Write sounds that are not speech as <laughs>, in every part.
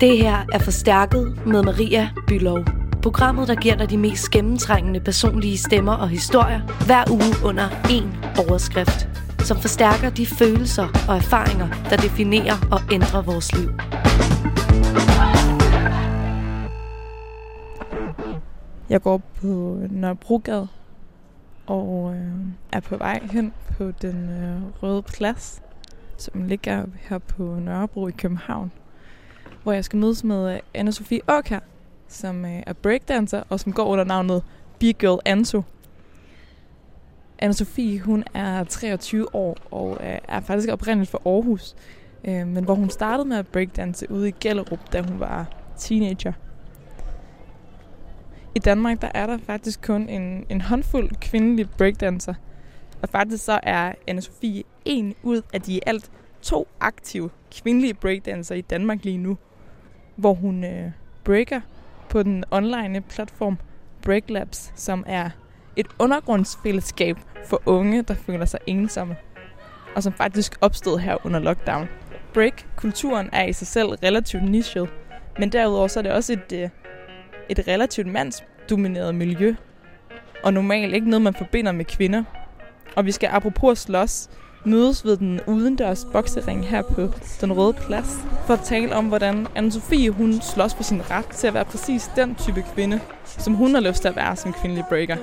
Det her er Forstærket med Maria Bylov. Programmet, der giver dig de mest gennemtrængende personlige stemmer og historier hver uge under én overskrift, som forstærker de følelser og erfaringer, der definerer og ændrer vores liv. Jeg går på Nørrebrogade og øh, er på vej hen på den øh, røde plads, som ligger her på Nørrebro i København, hvor jeg skal mødes med øh, anna Sofie Åkær, som øh, er breakdancer og som går under navnet Big Girl Anso. anna Sofie, hun er 23 år og øh, er faktisk oprindeligt fra Aarhus, men hvor hun startede med at breakdance ude i Gellerup, da hun var teenager. I Danmark der er der faktisk kun en, en håndfuld kvindelige breakdancer. Og faktisk så er anna Sofie en ud af de alt to aktive kvindelige breakdancer i Danmark lige nu. Hvor hun øh, breaker på den online platform Breaklabs, som er et undergrundsfællesskab for unge, der føler sig ensomme. Og som faktisk opstod her under lockdown. Break-kulturen er i sig selv relativt nichet, men derudover så er det også et, øh, et relativt mandsdomineret miljø, og normalt ikke noget, man forbinder med kvinder. Og vi skal apropos slås, mødes ved den udendørs boksering her på Den Røde Plads, for at tale om, hvordan anne Sofie hun slås for sin ret til at være præcis den type kvinde, som hun har lyst til at være som kvindelig breaker.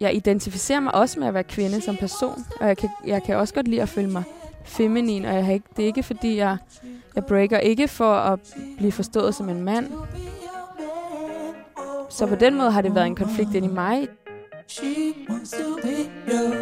Jeg identificerer mig også med at være kvinde som person, og jeg kan, jeg kan også godt lide at føle mig feminin, og jeg har ikke, det er ikke fordi, jeg, jeg breaker ikke for at blive forstået som en mand. Så på den måde har det været en konflikt ind i mig. She wants to be your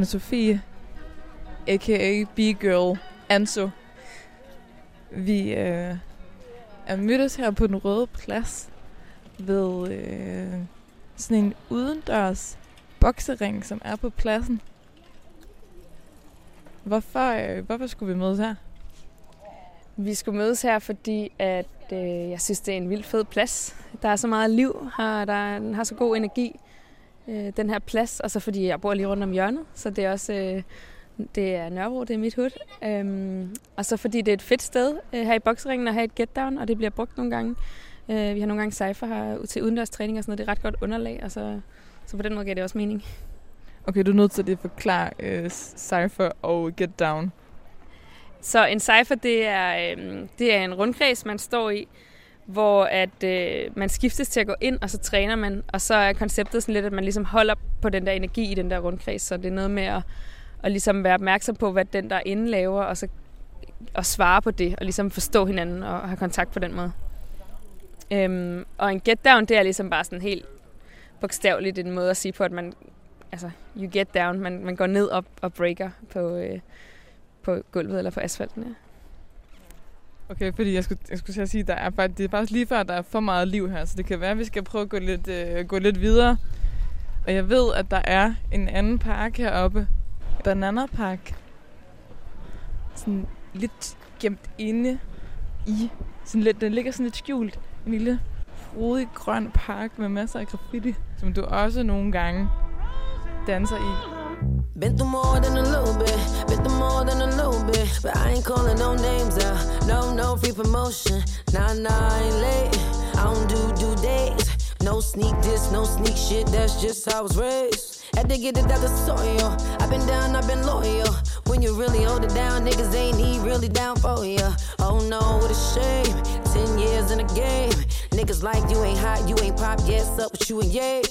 anne Sofie, a.k.a. B-Girl Anso. Vi øh, er mødtes her på den røde plads ved øh, sådan en udendørs boksering, som er på pladsen. Hvorfor, øh, hvorfor skulle vi mødes her? Vi skulle mødes her, fordi at, øh, jeg synes, det er en vild fed plads. Der er så meget liv her, der den har så god energi, øh, den her plads. Og så fordi jeg bor lige rundt om hjørnet, så det er også øh, det er Nørrebro, det er mit hud. Øhm, og så fordi det er et fedt sted øh, her i bokseringen at have et get down, og det bliver brugt nogle gange. Øh, vi har nogle gange cypher her til udendørs træning og sådan noget. Det er ret godt underlag, og så, så på den måde giver det også mening. Okay, du er nødt til at forklare øh, cypher og get down. Så en cypher, det er, øh, det er en rundkreds, man står i, hvor at øh, man skiftes til at gå ind, og så træner man. Og så er konceptet sådan lidt, at man ligesom holder på den der energi i den der rundkreds. Så det er noget med at, at ligesom være opmærksom på, hvad den der inde laver, og så og svare på det, og ligesom forstå hinanden og have kontakt på den måde. Øhm, og en get down, det er ligesom bare sådan helt bogstaveligt en måde at sige på, at man, altså, you get down, man, man går ned op og breaker på, øh, på gulvet eller på asfalten. Ja. Okay, fordi jeg skulle, jeg skulle sige, der er faktisk, det er faktisk lige før, der er for meget liv her, så det kan være, at vi skal prøve at gå lidt, øh, gå lidt videre. Og jeg ved, at der er en anden park heroppe, Banana Park, sådan lidt gemt inde i, sådan lidt, den ligger sådan lidt skjult, en lille frodig grøn park med masser af graffiti, som du også nogle gange danser i. Been through more than a little bit, been through more than a little bit. But I ain't calling no names out, no, no free promotion. Nah, nah, I ain't late. I don't do due days. No sneak this, no sneak shit, that's just how I was raised. Had to get it out the soil. I've been down, I've been loyal. When you really hold it down, niggas ain't he really down for ya. Oh no, what a shame. Ten years in the game. Niggas like you ain't hot, you ain't pop, yes, up with you and yay.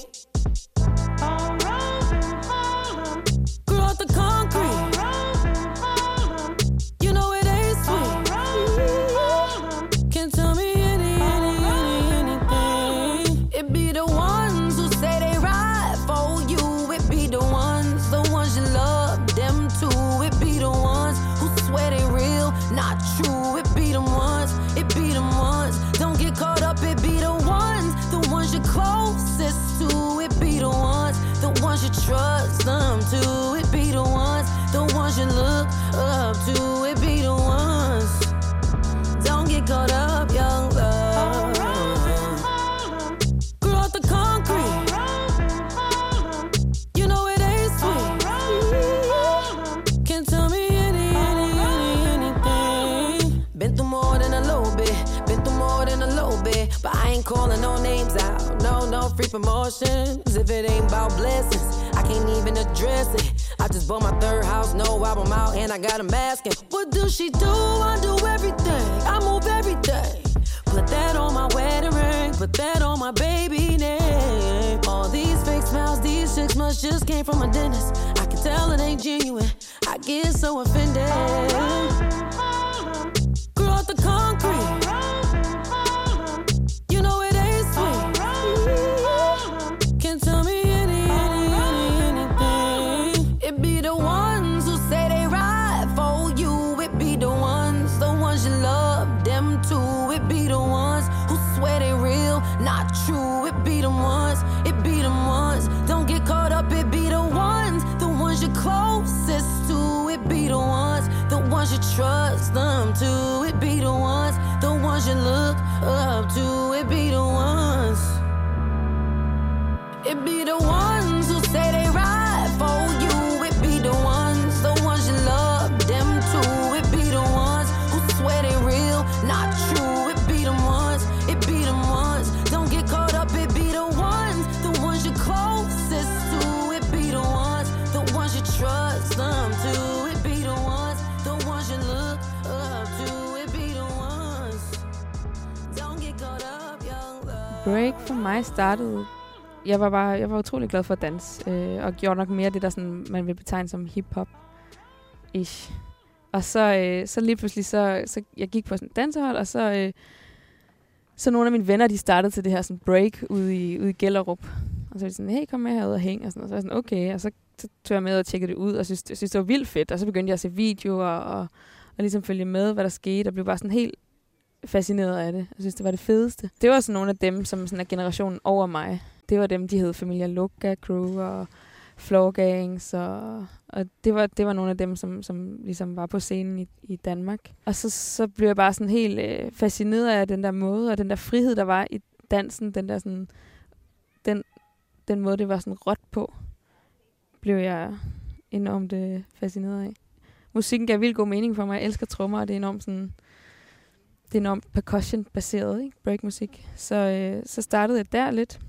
Free promotions. If it ain't about blessings, I can't even address it. I just bought my third house, no album out, and I got a mask. And what do she do? I do everything. I move everything. Put that on my wedding ring, put that on my baby name. All these fake smiles, these chicks must just came from a dentist. I can tell it ain't genuine. I get so offended. Ones you trust them to It be the ones, the ones you look up to. It be the ones. It be the ones mig startede jeg var bare jeg var utrolig glad for at danse, øh, og gjorde nok mere det, der sådan, man vil betegne som hip-hop. Ish. Og så, øh, så lige pludselig, så, så jeg gik på sådan et dansehold, og så, øh, så nogle af mine venner, de startede til det her sådan break ude i, ude i Gellerup. Og så var de sådan, hey, kom med herud og hæng, og sådan, og så var jeg sådan, okay. Og så, så tog jeg med og tjekkede det ud, og synes, jeg synes, det var vildt fedt. Og så begyndte jeg at se videoer, og, og ligesom følge med, hvad der skete, og blev bare sådan helt fascineret af det. Jeg synes, det var det fedeste. Det var sådan nogle af dem, som sådan er generationen over mig. Det var dem, de hed Familia Luca Crew og Floor Gangs, og, og det, var, det var nogle af dem, som, som ligesom var på scenen i, i Danmark. Og så, så blev jeg bare sådan helt øh, fascineret af den der måde, og den der frihed, der var i dansen, den der sådan, den, den måde, det var sådan råt på, blev jeg enormt øh, fascineret af. Musikken gav vildt god mening for mig. Jeg elsker trommer, og det er enormt sådan, det er enormt percussion-baseret, ikke? breakmusik. Så, øh, så startede jeg der lidt,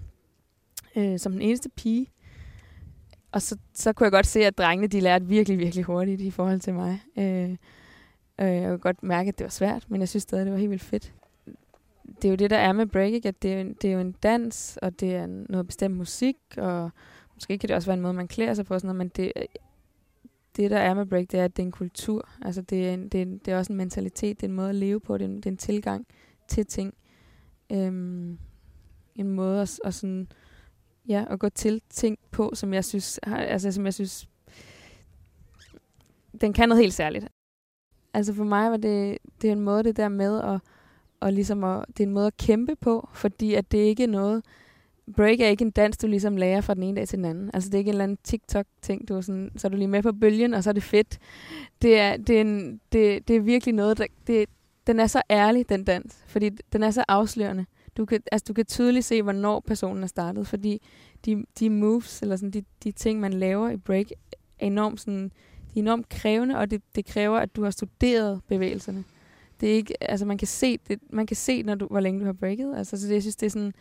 øh, som den eneste pige. Og så, så kunne jeg godt se, at drengene de lærte virkelig, virkelig hurtigt i forhold til mig. Øh, øh, jeg kunne godt mærke, at det var svært, men jeg synes stadig, det var helt vildt fedt. Det er jo det, der er med break, ikke? at det er, det er jo en dans, og det er noget bestemt musik, og måske kan det også være en måde, man klæder sig på, sådan noget, men det, det, der er med break, det er, at det er en kultur. Altså, det er, en, det, er en, det er også en mentalitet, det er en måde at leve på, det er en, det er en tilgang til ting. Øhm, en måde at, at sådan, ja, at gå til ting på, som jeg synes, altså, som jeg synes, den kan noget helt særligt. Altså for mig var det, det er en måde det der med at, og ligesom at, det er en måde at kæmpe på, fordi at det ikke er noget, break er ikke en dans, du ligesom lærer fra den ene dag til den anden. Altså det er ikke en eller anden TikTok-ting, du er sådan, så er du lige med på bølgen, og så er det fedt. Det er, det er, en, det, det er virkelig noget, der, det, den er så ærlig, den dans, fordi den er så afslørende. Du kan, altså, du kan tydeligt se, hvornår personen er startet, fordi de, de moves, eller sådan, de, de ting, man laver i break, er enormt, sådan, de er enormt krævende, og det, det kræver, at du har studeret bevægelserne. Det er ikke, altså man kan se, det, man kan se når du, hvor længe du har breaket. Altså, så det, jeg synes, det er sådan,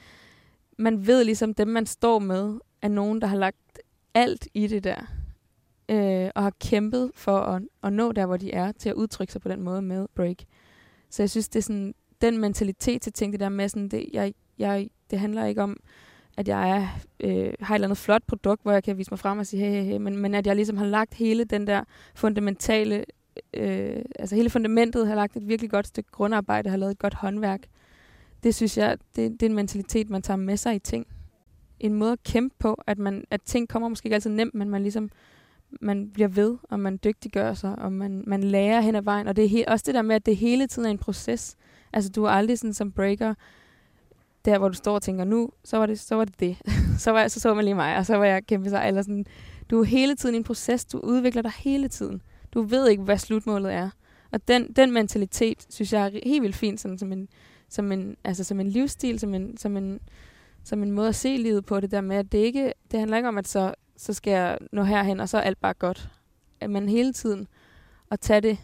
man ved ligesom, dem man står med, er nogen, der har lagt alt i det der, øh, og har kæmpet for at, at nå der, hvor de er, til at udtrykke sig på den måde med break. Så jeg synes, det er sådan, den mentalitet til ting, det der med sådan, det, jeg, jeg, det handler ikke om, at jeg er, øh, har et eller andet flot produkt, hvor jeg kan vise mig frem og sige, hey, hey, hey, men, men at jeg ligesom har lagt hele den der fundamentale, øh, altså hele fundamentet, har lagt et virkelig godt stykke grundarbejde, har lavet et godt håndværk, det synes jeg, det, det er en mentalitet, man tager med sig i ting. En måde at kæmpe på, at, man, at ting kommer måske ikke altid nemt, men man ligesom man bliver ved, og man dygtiggør sig, og man, man lærer hen ad vejen. Og det er he- også det der med, at det hele tiden er en proces. Altså, du er aldrig sådan som breaker, der hvor du står og tænker, nu, så var det så, var det, det. <laughs> så, var, så så man lige mig, og så var jeg kæmpe sig. Eller sådan, du er hele tiden i en proces, du udvikler dig hele tiden. Du ved ikke, hvad slutmålet er. Og den, den mentalitet, synes jeg er helt vildt fint, sådan som en, som en, altså som en livsstil, som en, som en, som en måde at se livet på det der med, at det ikke, det handler ikke om, at så, så skal jeg nå herhen, og så er alt bare godt. At man hele tiden at tage det,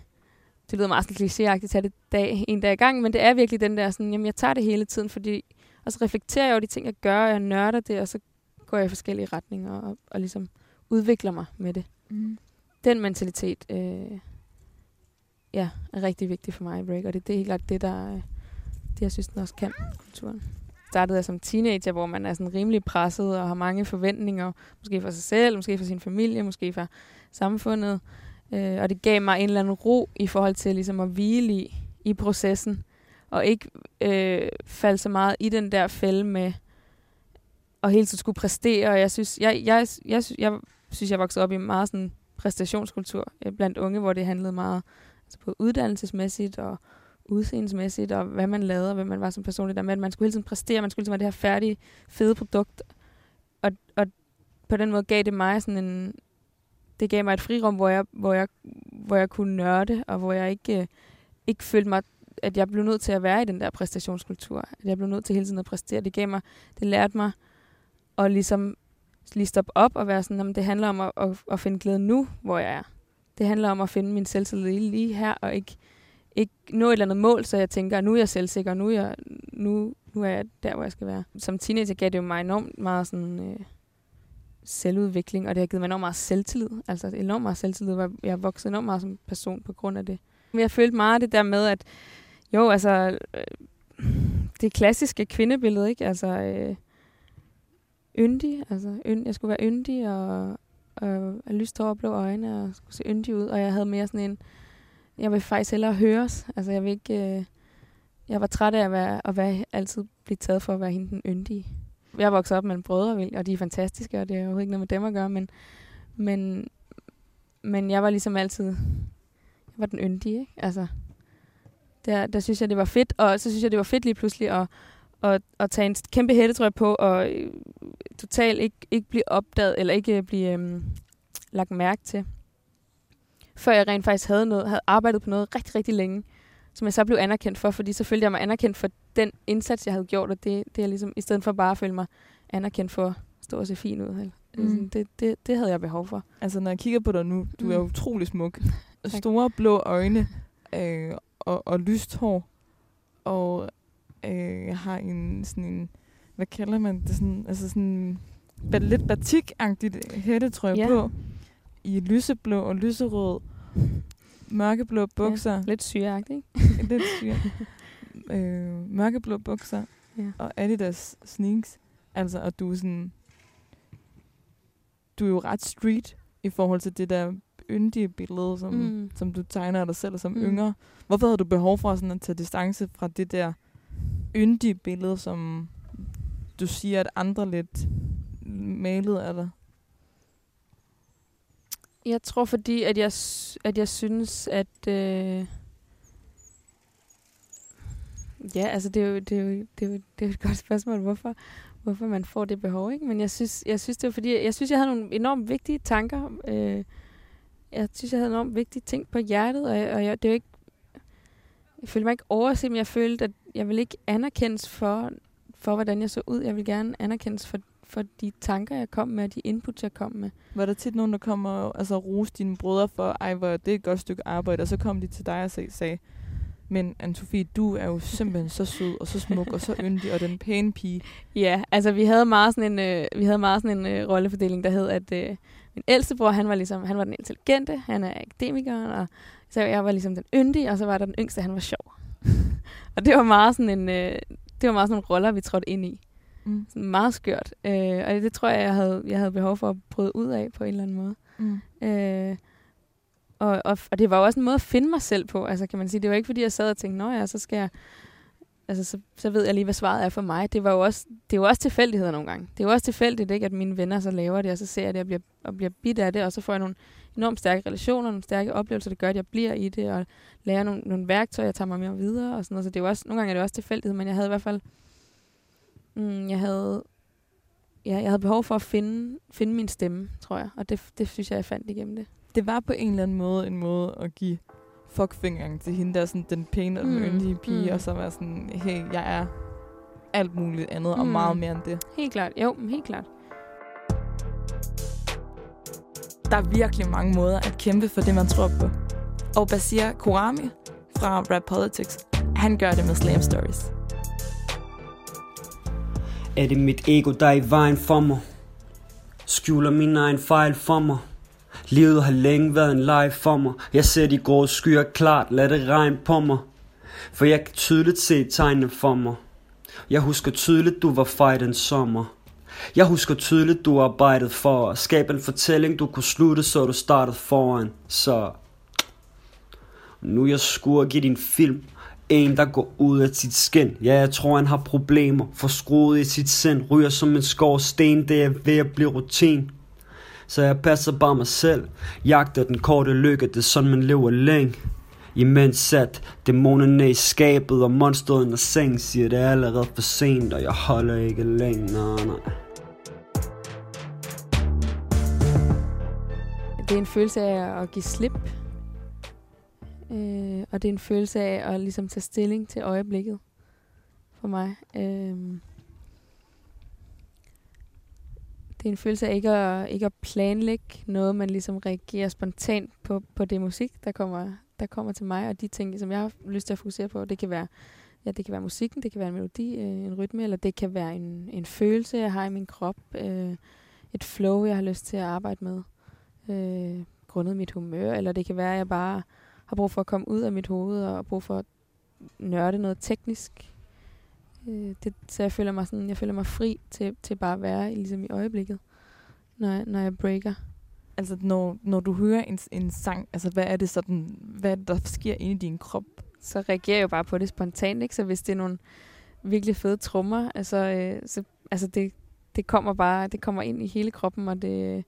det lyder meget sådan klichéagtigt, tage det dag, en dag i gang, men det er virkelig den der sådan, jamen jeg tager det hele tiden, fordi, og så reflekterer jeg over de ting, jeg gør, og jeg nørder det, og så går jeg i forskellige retninger, og, og ligesom udvikler mig med det. Mm. Den mentalitet, øh, ja, er rigtig vigtig for mig i break, og det, det er helt klart det, der, øh, det, jeg synes, den også kan, kulturen. Startede jeg som teenager, hvor man er sådan rimelig presset og har mange forventninger, måske for sig selv, måske for sin familie, måske for samfundet. Øh, og det gav mig en eller anden ro i forhold til ligesom at hvile i, i processen, og ikke øh, falde så meget i den der fælde med at hele tiden skulle præstere. Og jeg synes, jeg, jeg, jeg, jeg, jeg synes, jeg voksede op i meget sådan præstationskultur øh, blandt unge, hvor det handlede meget altså på uddannelsesmæssigt og udseendemæssigt, og hvad man lavede, og hvem man var som person. Der med, at man skulle hele tiden præstere, man skulle hele tiden være det her færdige, fede produkt. Og, og på den måde gav det mig sådan en... Det gav mig et frirum, hvor jeg, hvor jeg, hvor jeg kunne nørde, og hvor jeg ikke, øh, ikke følte mig at jeg blev nødt til at være i den der præstationskultur. At jeg blev nødt til hele tiden at præstere. Det gav mig, det lærte mig at ligesom lige stoppe op og være sådan, at det handler om at, at, at finde glæde nu, hvor jeg er. Det handler om at finde min selvtillid lige her, og ikke ikke nå et eller andet mål, så jeg tænker, nu er jeg selvsikker, nu er jeg, nu, nu er jeg der, hvor jeg skal være. Som teenager gav det jo mig enormt meget sådan, øh, selvudvikling, og det har givet mig enormt meget selvtillid. Altså enormt meget selvtillid, hvor jeg har vokset enormt meget som person på grund af det. Men jeg følte meget det der med, at jo, altså, øh, det klassiske kvindebillede, ikke? Altså, øh, yndig, altså, ynd, jeg skulle være yndig, og, og, og lyst over blå øjne, og skulle se yndig ud, og jeg havde mere sådan en, jeg vil faktisk hellere høres. Altså, jeg vil ikke... Øh, jeg var træt af at, være, at være, altid blive taget for at være hende den yndige. Jeg voksede op med en brødre, og de er fantastiske, og det er overhovedet ikke noget med dem at gøre, men, men, men jeg var ligesom altid... Jeg var den yndige, ikke? Altså, der, der synes jeg, det var fedt, og så synes jeg, det var fedt lige pludselig at, at, at tage en kæmpe hættetrøje på, og øh, totalt ikke, ikke blive opdaget, eller ikke blive øhm, lagt mærke til. Før jeg rent faktisk havde, noget, havde arbejdet på noget rigtig, rigtig længe, som jeg så blev anerkendt for, fordi så følte jeg mig anerkendt for den indsats, jeg havde gjort, og det, det er ligesom, i stedet for bare at føle mig anerkendt for at stå og se fin ud. Eller, mm. det, det, det havde jeg behov for. Altså, når jeg kigger på dig nu, du mm. er utrolig smuk. <laughs> Store blå øjne øh, og, og lyst hår. Og øh, har en sådan en, hvad kalder man det, sådan, altså sådan lidt batik-agtigt hættetrøje ja. på. I lyseblå og lyserød mørkeblå bukser. Ja, lidt syreagtigt, ikke? <laughs> lidt syre. øh, mørkeblå bukser ja. og Adidas sneaks. Altså, og du er sådan... Du er jo ret street i forhold til det der yndige billede, som, mm. som du tegner af dig selv som mm. yngre. Hvorfor havde du behov for sådan at tage distance fra det der yndige billede, som du siger, at andre lidt malede af dig? Jeg tror, fordi at jeg, at jeg synes, at... Øh ja, altså det er, jo, det, er jo, det, er jo, det er jo et godt spørgsmål, hvorfor, hvorfor man får det behov. Ikke? Men jeg synes, jeg synes, det var fordi, jeg synes, jeg havde nogle enormt vigtige tanker. Øh, jeg synes, jeg havde enormt vigtige ting på hjertet, og, og jeg, det er jo ikke... Jeg følte mig ikke overset, men jeg følte, at jeg ville ikke anerkendes for, for, hvordan jeg så ud. Jeg vil gerne anerkendes for for de tanker, jeg kom med, og de inputs, jeg kom med. Var der tit nogen, der kom og altså, rose dine brødre for, ej, hvor det er et godt stykke arbejde, og så kom de til dig og sagde, men Anne-Sophie, du er jo simpelthen så sød og så smuk og så <laughs> yndig og den pæne pige. Ja, altså vi havde meget sådan en, øh, vi havde meget sådan en øh, rollefordeling, der hed, at øh, min ældste bror, han var ligesom, han var den intelligente, han er akademiker, og så jeg var ligesom den yndige, og så var der den yngste, han var sjov. <laughs> og det var meget sådan en, øh, det var meget sådan en roller, vi trådte ind i. Mm. Sådan meget skørt. Øh, og det tror jeg, jeg havde, jeg havde behov for at bryde ud af på en eller anden måde. Mm. Øh, og, og, og det var også en måde at finde mig selv på, altså kan man sige. Det var ikke, fordi jeg sad og tænkte, nå ja, så skal jeg... Altså, så, så ved jeg lige, hvad svaret er for mig. Det var jo også, det er jo også tilfældigheder nogle gange. Det er jo også tilfældigt, ikke, at mine venner så laver det, og så ser jeg det og bliver, og bliver bidt af det, og så får jeg nogle enormt stærke relationer, nogle stærke oplevelser, der gør, at jeg bliver i det, og lærer nogle, nogle værktøjer, jeg tager mig mere videre, og sådan noget. Så det er jo også, nogle gange er det også tilfældighed, men jeg havde i hvert fald Mm, jeg havde ja, jeg havde behov for at finde, finde min stemme, tror jeg. Og det, det synes jeg, jeg fandt igennem det. Det var på en eller anden måde en måde at give fuckfingeren til hende, der sådan den pæne og den mm. yndige pige, mm. og så var sådan, hey, jeg er alt muligt andet, mm. og meget mere end det. Helt klart. Jo, helt klart. Der er virkelig mange måder at kæmpe for det, man tror på. Og Basir Korami fra Rap Politics, han gør det med Slam Stories. Er det mit ego, der er i vejen for mig? Skjuler min egen fejl for mig? Livet har længe været en leg for mig. Jeg ser de grå skyer klart, lad det regne på mig. For jeg kan tydeligt se tegnene for mig. Jeg husker tydeligt, du var fejt den sommer. Jeg husker tydeligt, du arbejdede for at skabe en fortælling, du kunne slutte, så du startede foran. Så nu er jeg skurk i din film, en, der går ud af sit skin. Ja, jeg tror, han har problemer. Forskruet i sit sind. Ryger som en skorsten. Det er ved at blive rutin. Så jeg passer bare mig selv. Jagter den korte lykke. Det er sådan, man lever længe. Imens sat dæmonerne i skabet Og monsteret under seng Siger det er allerede for sent Og jeg holder ikke længe nej, nej. Det er en følelse af at give slip Øh, og det er en følelse af at ligesom tage stilling til øjeblikket for mig. Øh, det er en følelse af ikke at, ikke at planlægge noget, man ligesom reagerer spontant på, på det musik, der kommer, der kommer til mig, og de ting, som jeg har lyst til at fokusere på. Det kan være, ja, det kan være musikken, det kan være en melodi, øh, en rytme, eller det kan være en, en følelse, jeg har i min krop, øh, et flow, jeg har lyst til at arbejde med, øh, grundet mit humør, eller det kan være, at jeg bare har brug for at komme ud af mit hoved og brug for at nørde noget teknisk. Øh, det, så jeg føler mig sådan, jeg føler mig fri til, til bare at være ligesom i øjeblikket, når jeg, når jeg breaker. Altså når, når du hører en, en sang, altså hvad er det sådan, hvad er det, der sker inde i din krop? Så reagerer jeg jo bare på det spontant, ikke? Så hvis det er nogle virkelig fede trommer, altså, øh, så, altså det, det kommer bare, det kommer ind i hele kroppen, og det,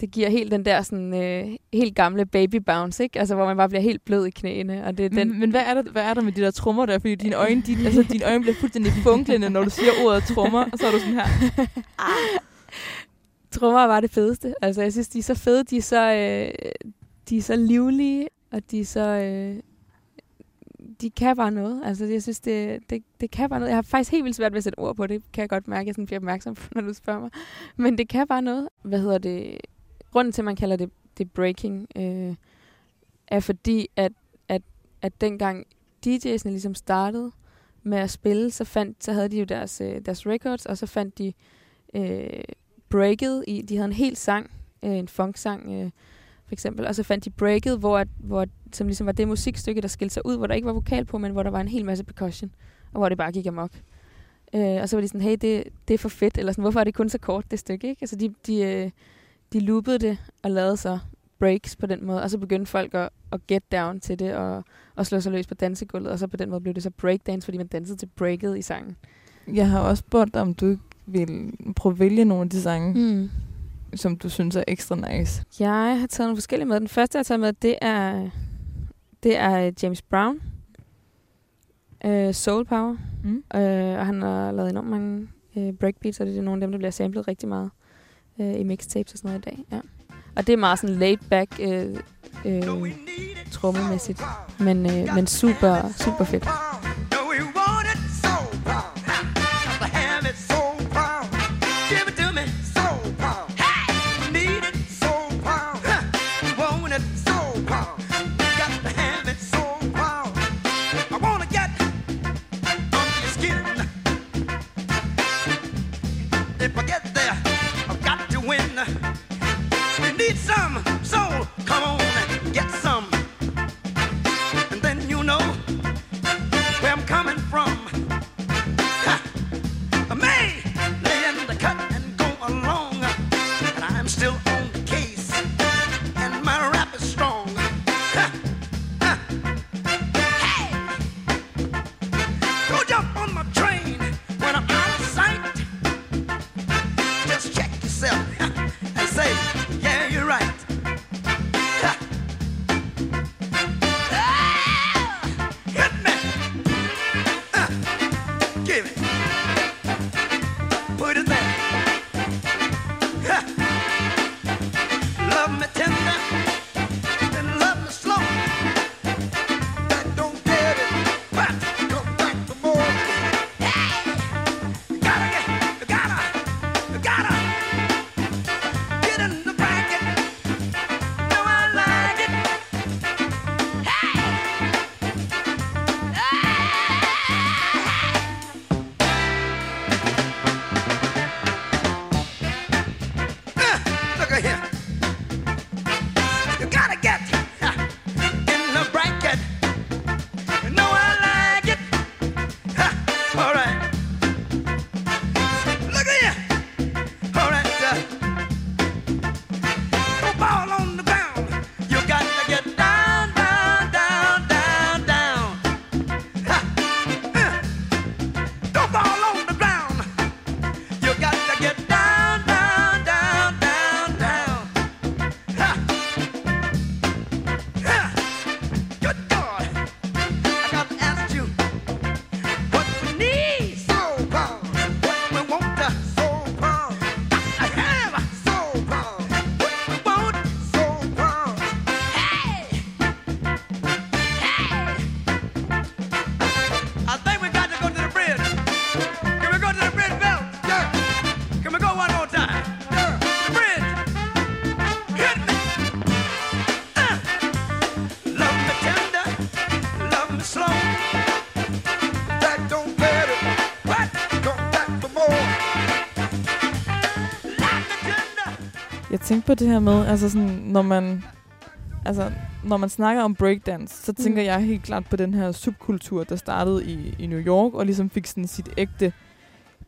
det giver helt den der sådan, øh, helt gamle baby bounce, ikke? Altså, hvor man bare bliver helt blød i knæene. Og det er den, Men, men hvad, er der, hvad er der med de der trommer der? Fordi dine øjne, de, <laughs> altså, dine øjne bliver fuldstændig funklende, når du siger ordet trommer, og så er du sådan her. <laughs> trommer var det fedeste. Altså, jeg synes, de er så fede. De er så, øh, de er så livlige, og de er så... Øh, de kan bare noget. Altså, jeg synes, det, det, det kan bare noget. Jeg har faktisk helt vildt svært ved at sætte ord på det. Kan jeg godt mærke, at jeg sådan bliver opmærksom på, når du spørger mig. Men det kan bare noget. Hvad hedder det? Grunden til, at man kalder det, det breaking, øh, er fordi, at, at, at dengang DJ'sene ligesom startede med at spille, så, fandt, så havde de jo deres, øh, deres records, og så fandt de øh, breaket i, de havde en hel sang, øh, en funk-sang, øh, for eksempel, og så fandt de breaket, hvor, hvor, som ligesom var det musikstykke, der skilte sig ud, hvor der ikke var vokal på, men hvor der var en hel masse percussion, og hvor det bare gik amok. Øh, og så var de sådan, hey, det, det er for fedt, eller sådan, hvorfor er det kun så kort, det stykke, ikke? Altså, de, de, øh, de loopede det og lavede så breaks på den måde, og så begyndte folk at, at get down til det, og, og slå sig løs på dansegulvet, og så på den måde blev det så breakdance, fordi man dansede til breaket i sangen. Jeg har også spurgt dig, om du vil prøve at vælge nogle af de sange, Mm. som du synes er ekstra nice. Jeg har taget nogle forskellige med. Den første, jeg har taget med, det er, det er James Brown. Uh, Soul Power. Mm. Uh, og han har lavet enormt mange uh, breakbeats, og det er nogle af dem, der bliver samlet rigtig meget uh, i mixtapes og sådan noget i dag. Ja. Og det er meget sådan laid back uh, uh, trommemæssigt, men, uh, men super, super fedt. Give it. Put it there. Jeg tænkte på det her med, altså sådan, når man, altså, når man snakker om breakdance, så tænker Mm. jeg helt klart på den her subkultur, der startede i, i New York, og ligesom fik sådan sit ægte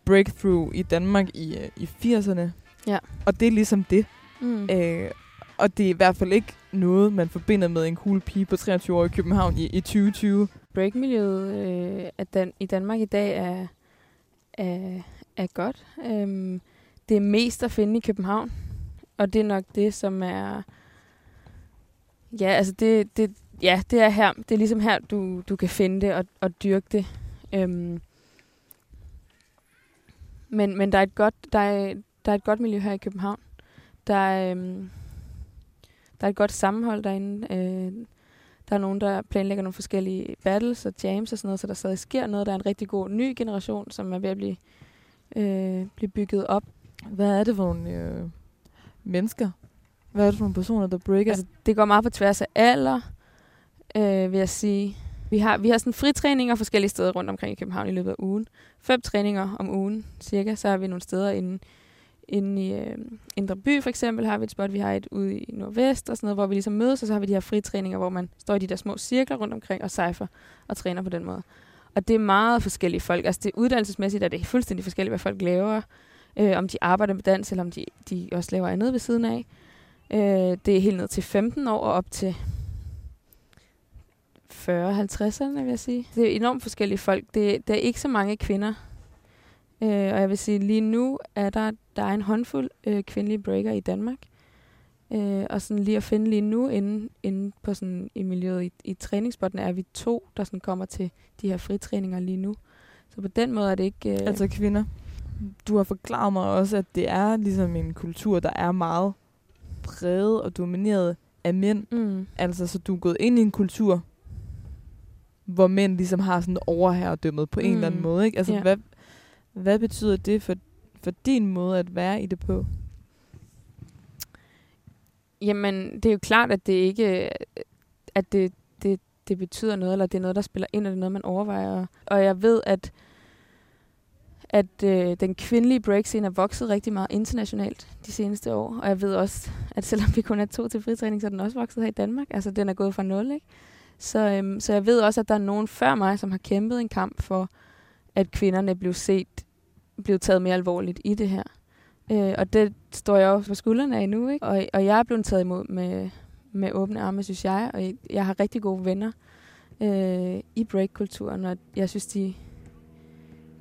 breakthrough i Danmark i, i 80'erne. Ja. Og det er ligesom det. Mm. Øh, og det er i hvert fald ikke noget, man forbinder med en cool pige på 23 år i København i, i 2020. breakmiljøet øh, at Dan- i Danmark i dag er, er, er godt. Øhm, det er mest at finde i København. Og det er nok det, som er... Ja, altså det, det, ja, det er her. Det er ligesom her, du, du kan finde det og, og dyrke det. Øhm. Men, men der er et godt, der er, der er et godt miljø her i København. Der er, øhm, der er et godt sammenhold derinde. Øh, der er nogen, der planlægger nogle forskellige battles og jams og sådan noget, så der stadig sker noget. Der er en rigtig god ny generation, som er ved at blive, øh, blive bygget op. Hvad er det for nogle øh, mennesker? Hvad er det for nogle personer, der breaker? Altså, det går meget på tværs af alder, øh, vil jeg sige. Vi har, vi har sådan fritræninger forskellige steder rundt omkring i København i løbet af ugen. Fem træninger om ugen cirka. Så har vi nogle steder inde, inde i øh, Indre By for eksempel har vi et spot. Vi har et ude i Nordvest og sådan noget, hvor vi ligesom mødes. Og så har vi de her fritræninger, hvor man står i de der små cirkler rundt omkring og cypher og træner på den måde. Og det er meget forskellige folk. Altså det uddannelsesmæssigt er det fuldstændig forskelligt, hvad folk laver. Øh, om de arbejder med dans, eller om de, de også laver andet ved siden af. Øh, det er helt ned til 15 år og op til 40-50'erne, vil jeg sige. Det er enormt forskellige folk. Det, der er ikke så mange kvinder. Øh, og jeg vil sige, lige nu er der, der er en håndfuld øh, kvindelige breaker i Danmark. Øh, og sådan lige at finde lige nu inde, inde på sådan, i miljøet i, i træningsbotten er vi to, der sådan kommer til de her fritræninger lige nu. Så på den måde er det ikke... Øh, Altså kvinder. Du har forklaret mig også, at det er ligesom en kultur, der er meget præget og domineret af mænd. mm, Altså, så du er gået ind i en kultur, hvor mænd ligesom har sådan overherredømmet på en Mm. eller anden måde. Ikke? Altså, Ja. hvad, hvad betyder det for, for din måde at være i det på? Jamen, det er jo klart, at det ikke at det, det, det betyder noget, eller det er noget, der spiller ind, og det er noget, man overvejer. Og jeg ved, at, at øh, den kvindelige breakscene er vokset rigtig meget internationalt de seneste år. Og jeg ved også, at selvom vi kun er to til fritræning, så er den også vokset her i Danmark. Altså, den er gået fra nul, ikke? Så, øhm, så jeg ved også, at der er nogen før mig, som har kæmpet en kamp for, at kvinderne blev set, blev taget mere alvorligt i det her. Øh, og det står jeg også på skuldrene af nu, ikke? Og, og jeg er blevet taget imod med, med åbne arme, synes jeg. Og jeg har rigtig gode venner øh, i breakkulturen, og jeg synes, de,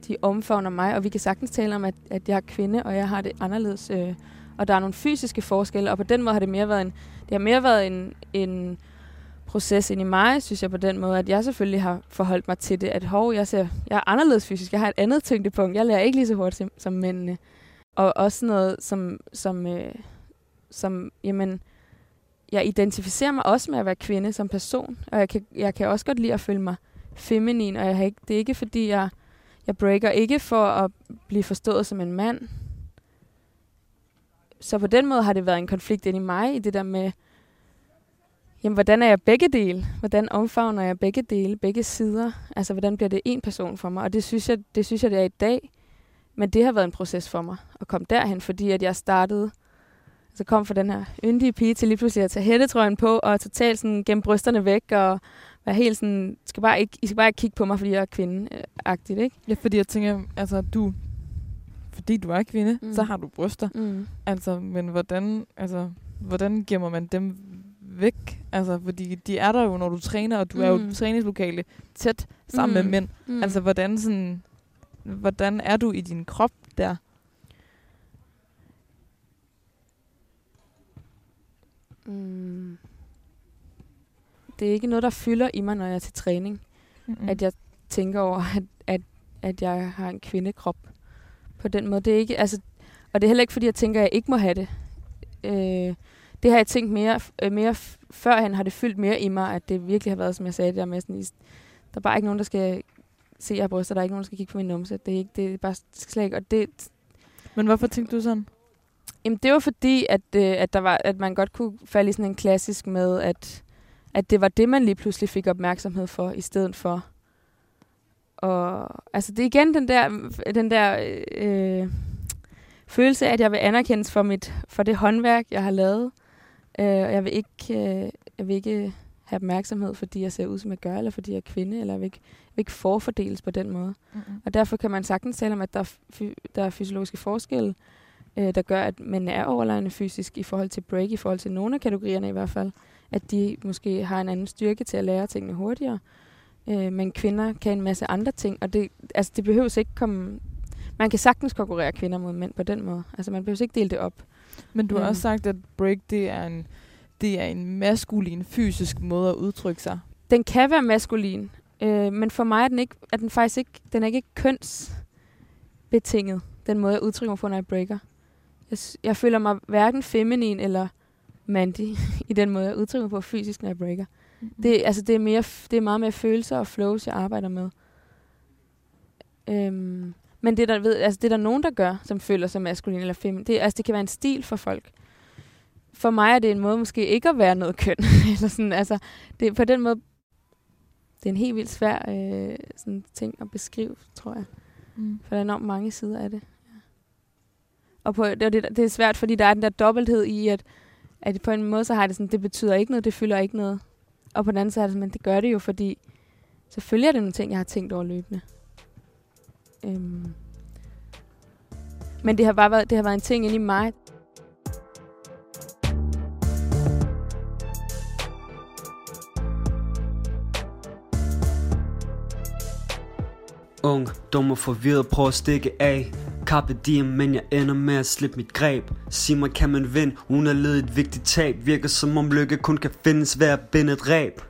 de omfavner mig. Og vi kan sagtens tale om, at, at jeg er kvinde, og jeg har det anderledes. Øh, og der er nogle fysiske forskelle, og på den måde har det mere været en, det har mere været en, en proces ind i mig, synes jeg på den måde, at jeg selvfølgelig har forholdt mig til det, at hov, jeg, ser, jeg er anderledes fysisk, jeg har et andet tyngdepunkt, jeg lærer ikke lige så hurtigt som, mændene. Og også noget, som, som, øh, som jamen, jeg identificerer mig også med at være kvinde som person, og jeg kan, jeg kan også godt lide at føle mig feminin, og jeg har ikke, det er ikke fordi, jeg, jeg breaker ikke for at blive forstået som en mand. Så på den måde har det været en konflikt ind i mig, i det der med, jamen, hvordan er jeg begge dele? Hvordan omfavner jeg begge dele, begge sider? Altså, hvordan bliver det en person for mig? Og det synes jeg, det synes jeg, det er i dag. Men det har været en proces for mig at komme derhen, fordi at jeg startede, så kom fra den her yndige pige til lige pludselig at tage hættetrøjen på, og totalt sådan gemme brysterne væk, og være helt sådan, skal bare ikke, I skal bare ikke kigge på mig, fordi jeg er kvinde-agtigt, ikke? Ja, fordi jeg tænker, altså du, fordi du er kvinde, Mm. så har du bryster. Mm. Altså, men hvordan, altså, hvordan gemmer man dem væk? Altså, fordi de er der jo, når du træner, og du mm. er jo Mm. træningslokale tæt sammen mm. Mm. med mænd. Mm. Altså, hvordan sådan, hvordan er du i din krop der? Mm. Det er ikke noget, der fylder i mig, når jeg er til træning. Mm. Mm. At jeg tænker over, at, at, at jeg har en kvindekrop. På den måde. Det er ikke, altså, og det er heller ikke, fordi jeg tænker, at jeg ikke må have det. Øh, det har jeg tænkt mere, øh, mere førhen har det fyldt mere i mig, at det virkelig har været, som jeg sagde, der med sådan, der er bare ikke nogen, der skal se, jeg har bryster, der er ikke nogen, der skal kigge på min numse. Det er, ikke, det er bare slet ikke, og det, Men hvorfor tænkte du sådan? Jamen, det var fordi, at, øh, at, der var, at man godt kunne falde i sådan en klassisk med, at, at det var det, man lige pludselig fik opmærksomhed for, i stedet for. Og altså, det er igen den der, den der øh, følelse af, at jeg vil anerkendes for, mit, for det håndværk, jeg har lavet. Øh, og jeg vil ikke, øh, jeg vil ikke have opmærksomhed, fordi jeg ser ud, som jeg gør, eller fordi jeg er kvinde, eller jeg vil ikke, jeg vil ikke forfordeles på den måde. Mm-mm. Og derfor kan man sagtens tale om, at der er, fy- der er fysiologiske forskelle, øh, der gør, at mænd er overlegne fysisk i forhold til break, i forhold til nogle af kategorierne i hvert fald. At de måske har en anden styrke til at lære tingene hurtigere. Øh, men kvinder kan en masse andre ting, og det, altså, det behøves ikke komme... Man kan sagtens konkurrere kvinder mod mænd på den måde. Altså man behøver ikke dele det op. Men du har Mm. også sagt, at break, det er en, det er en maskulin, fysisk måde at udtrykke sig. Den kan være maskulin, øh, men for mig er den, ikke, er den faktisk ikke, den er ikke kønsbetinget, den måde jeg udtrykker mig på, når jeg breaker. Jeg, jeg føler mig hverken feminin eller mandig <laughs> i den måde, jeg udtrykker mig på fysisk, når jeg breaker. Det, altså, det, er mere, det er meget mere følelser og flows, jeg arbejder med. Øhm, men det er, der, ved, altså, det er der nogen, der gør, som føler sig maskulin eller feminin. Det, altså, det kan være en stil for folk. For mig er det en måde måske ikke at være noget køn. <laughs> eller sådan, altså, det, på den måde, det er en helt vildt svær øh, sådan ting at beskrive, tror jeg. Mm. For der er enormt mange sider af det. Og på, det, det, det er svært, fordi der er den der dobbelthed i, at, at på en måde, så har det sådan, det betyder ikke noget, det fylder ikke noget. Og på den anden side er det sådan, men det gør det jo, fordi selvfølgelig er det nogle ting, jeg har tænkt over løbende. Øhm. Men det har bare været, det har været en ting inde i mig. Ung, dum og forvirret, prøv at stikke af Carpe diem, men jeg ender med at slippe mit greb. Sig mig, kan man vinde, uden at lede et vigtigt tab. Virker som om lykke kun kan findes ved at binde et ræb.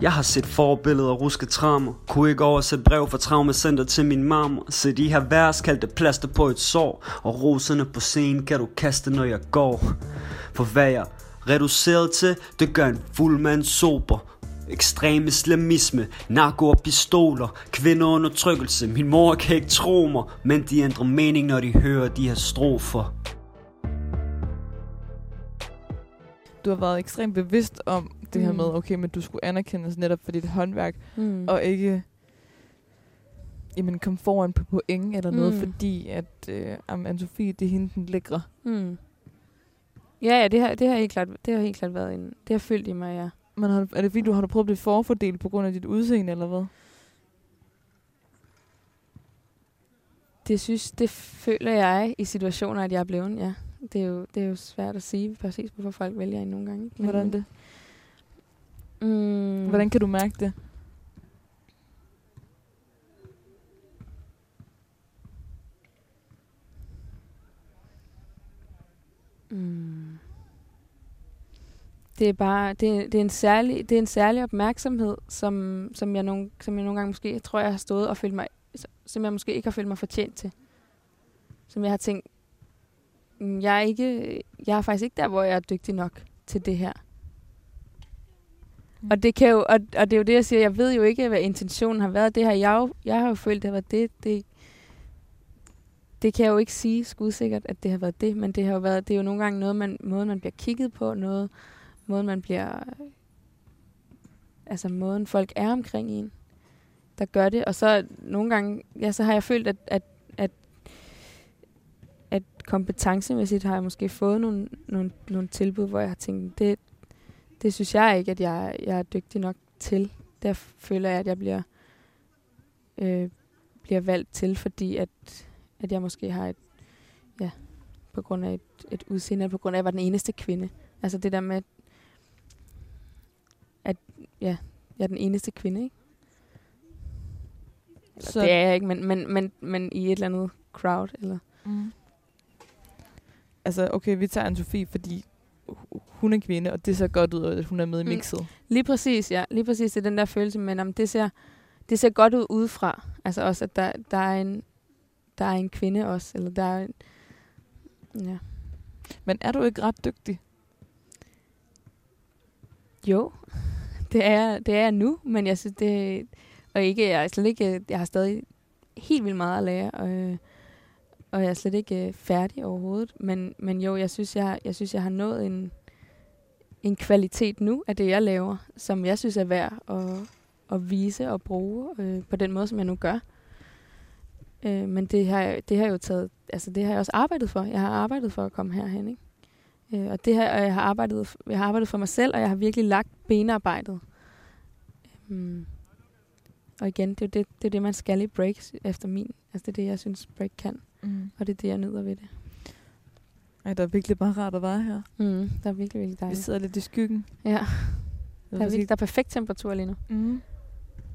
Jeg har set forbilleder og ruske trammer Kunne ikke oversætte brev fra traumacenter til min marmor. Se de her vers kaldte plaster på et sår. Og roserne på scenen kan du kaste når jeg går. For hvad jeg reduceret til, det gør en fuld mand sober. Ekstrem islamisme, narko og pistoler, kvindeundertrykkelse Min mor kan ikke tro mig, men de ændrer mening, når de hører de her strofer Du har været ekstremt bevidst om det her Mm. med, okay, men du skulle anerkendes netop for dit håndværk, Mm. og ikke jamen, komme foran på point eller noget, Mm. fordi at øh, Anne-Sophie, det er hende, den lækre. Mm. Ja, ja, det har, det har helt klart, det har helt klart været en, det har fyldt i mig, ja. Men har, er det fordi, du har du prøvet at blive forfordelt på grund af dit udseende, eller hvad? Det synes, det føler jeg i situationer, at jeg er blevet, ja. Det er jo, det er jo svært at sige præcis, hvorfor folk vælger en nogle gange. Men- Hvordan det? Mm. Hvordan kan du mærke det? Mm. Det er bare det, det er en særlig det er en særlig opmærksomhed som som jeg nogle som jeg nogle gange måske tror jeg har stået og følt mig som jeg måske ikke har følt mig fortjent til. Som jeg har tænkt "Mm, jeg er ikke jeg er faktisk ikke der hvor jeg er dygtig nok til det her. Mm. Og det kan jo og, og det er jo det jeg siger, jeg ved jo ikke hvad intentionen har været. Det har jeg jo jeg har jo følt det været det det det kan jeg jo ikke sige skudsikkert, at det har været det, men det har jo været, det er jo nogle gange noget, man, måden man bliver kigget på, noget, måden man bliver, altså måden folk er omkring en, der gør det. Og så nogle gange, ja, så har jeg følt, at, at, at, at kompetencemæssigt har jeg måske fået nogle, nogle, nogle tilbud, hvor jeg har tænkt, det, det synes jeg ikke, at jeg, jeg er dygtig nok til. Der føler jeg, at jeg bliver, øh, bliver valgt til, fordi at at jeg måske har et, ja, på grund af et, et udseende, på grund af, at jeg var den eneste kvinde. Altså det der med, at, ja, jeg er den eneste kvinde, ikke? Eller, Så- det er jeg ikke, men, men, men, men i et eller andet crowd, eller... Mm. Altså, okay, vi tager Anne-Sophie, fordi hu- hun er kvinde, og det ser godt ud, at hun er med i Mm. mixet. Lige præcis, ja. Lige præcis, det er den der følelse, men om det ser, det ser godt ud udefra. Altså også, at der, der, er en, der er en kvinde også, eller der er en, ja. Men er du ikke ret dygtig? Jo, det er, det er jeg nu, men jeg synes, det og ikke, jeg er slet ikke, jeg har stadig helt vildt meget at lære, og, og jeg er slet ikke øh, færdig overhovedet, men, men jo, jeg synes, jeg, jeg synes, jeg har nået en, en kvalitet nu af det, jeg laver, som jeg synes er værd at, at vise og bruge øh, på den måde, som jeg nu gør. Øh, men det har, det har jo taget, altså det har jeg også arbejdet for. Jeg har arbejdet for at komme herhen, ikke? Øh, og det her, og jeg har, arbejdet, jeg har arbejdet for mig selv, og jeg har virkelig lagt benarbejdet. Um, og igen, det er, det, det er det, man skal i breaks efter min. Altså det er det, jeg synes, break kan. Mm. Og det er det, jeg nyder ved det. Ej, der er virkelig bare rart at være her. Mm, der er virkelig, virkelig Vi dejligt. sidder lidt i skyggen. Ja, der er, virkelig, der er perfekt temperatur lige nu. Mm.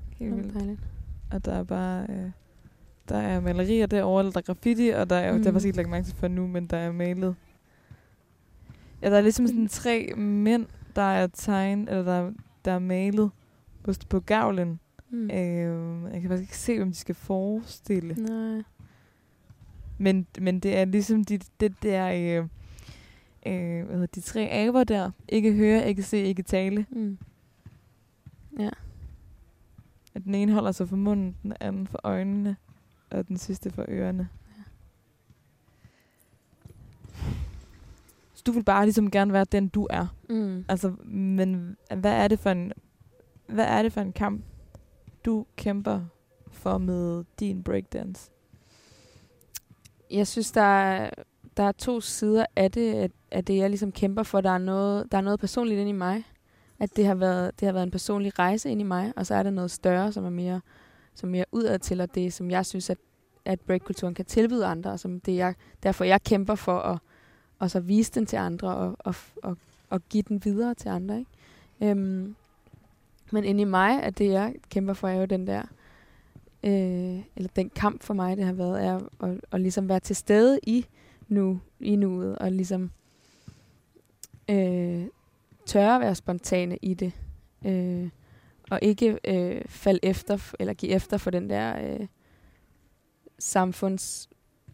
Helt Det er vildt. dejligt. Og der er bare... Øh, der er malerier derovre, der er graffiti, og der er, mm. Mm. faktisk ikke lagt mærke til før nu, men der er malet Ja, der er ligesom sådan tre mænd, der er tegnet, eller der, der er malet på, på gavlen. Mm. Øh, jeg kan faktisk ikke se, hvem de skal forestille. Nej. Men, men det er ligesom de, det der, øh, øh, hvad hedder, de tre aber der. Ikke høre, ikke se, ikke tale. Mm. Ja. At den ene holder sig for munden, den anden for øjnene, og den sidste for ørerne. Så du vil bare ligesom gerne være den, du er. Mm. Altså, men hvad er det for en, hvad er det for en kamp, du kæmper for med din breakdance? Jeg synes, der er, der er to sider af det, at, at det, jeg ligesom kæmper for. Der er noget, der er noget personligt ind i mig. At det har, været, det har været en personlig rejse ind i mig, og så er der noget større, som er mere, som mere udad til, og det, som jeg synes, at, at breakkulturen kan tilbyde andre, og som det, jeg, derfor jeg kæmper for at og så vise den til andre, og, og, og, og give den videre til andre. Ikke? Øhm, men inde i mig, at det, jeg kæmper for, er jo den der, øh, eller den kamp for mig, det har været, er at, at ligesom være til stede i nu, i nuet, og ligesom øh, tørre at være spontane i det. Øh, og ikke øh, falde efter, eller give efter for den der øh, samfunds,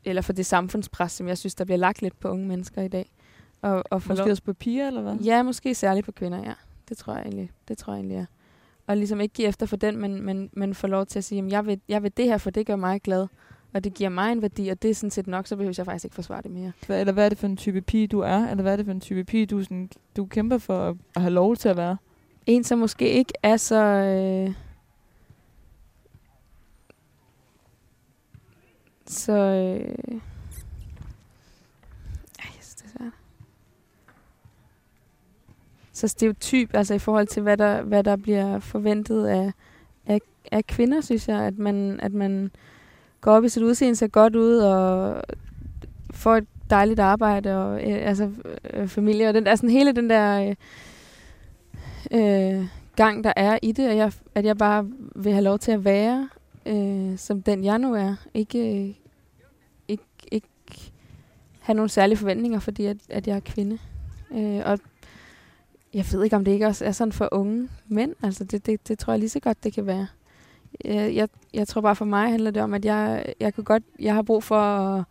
eller for det samfundspres, som jeg synes, der bliver lagt lidt på unge mennesker i dag. Og, og få Måske lov- også på piger, eller hvad? Ja, måske særligt på kvinder, ja. Det tror jeg egentlig, det tror jeg egentlig er. Og ligesom ikke give efter for den, men, men, men få lov til at sige, at jeg vil, jeg vil det her, for det gør mig glad. Og det giver mig en værdi, og det er sådan set nok, så behøver jeg faktisk ikke forsvare det mere. Hvad, eller hvad er det for en type pige, du er? Eller hvad er det for en type pige, du, sådan, du kæmper for at, have lov til at være? En, som måske ikke er så... Øh, så... Øh, ej, jeg synes, det er svært. Så stereotyp, altså i forhold til, hvad der, hvad der bliver forventet af, af, af kvinder, synes jeg, at man, at man går op i sit udseende, ser godt ud og får et dejligt arbejde og øh, altså øh, familie og den der sådan hele den der øh, øh, gang der er i det, at jeg, at jeg bare vil have lov til at være øh, som den jeg nu er, ikke øh, ikke, ikke have nogle særlige forventninger, fordi at, at jeg er kvinde. Øh, og jeg ved ikke, om det ikke også er sådan for unge mænd. Altså, det, det, det tror jeg lige så godt, det kan være. Jeg, jeg, jeg tror bare for mig handler det om, at jeg, jeg, kan godt, jeg har brug for at,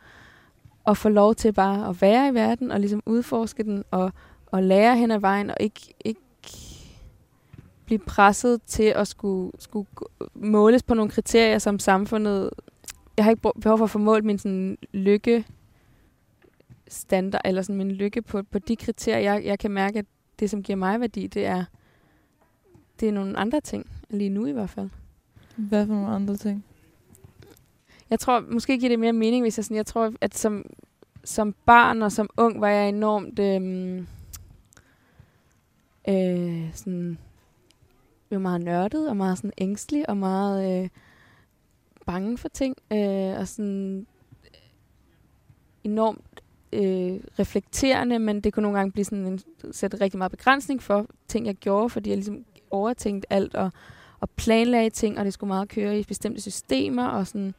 at få lov til bare at være i verden, og ligesom udforske den, og, og lære hen ad vejen, og ikke, ikke blive presset til at skulle, skulle måles på nogle kriterier, som samfundet... Jeg har ikke brug- behov for at få målt min sådan, lykke standard, eller sådan min lykke på, på de kriterier. Jeg, jeg kan mærke, at det, som giver mig værdi, det er, det er nogle andre ting, lige nu i hvert fald. Hvad for nogle andre ting? Jeg tror, måske giver det mere mening, hvis jeg sådan, jeg tror, at som, som barn og som ung var jeg enormt øhm, øh, sådan, jo meget nørdet og meget sådan ængstelig og meget øh, bange for ting øh, og sådan enormt øh, reflekterende, men det kunne nogle gange blive sådan en, sætte rigtig meget begrænsning for ting, jeg gjorde, fordi jeg ligesom overtænkte alt og, og planlagde ting, og det skulle meget køre i bestemte systemer og sådan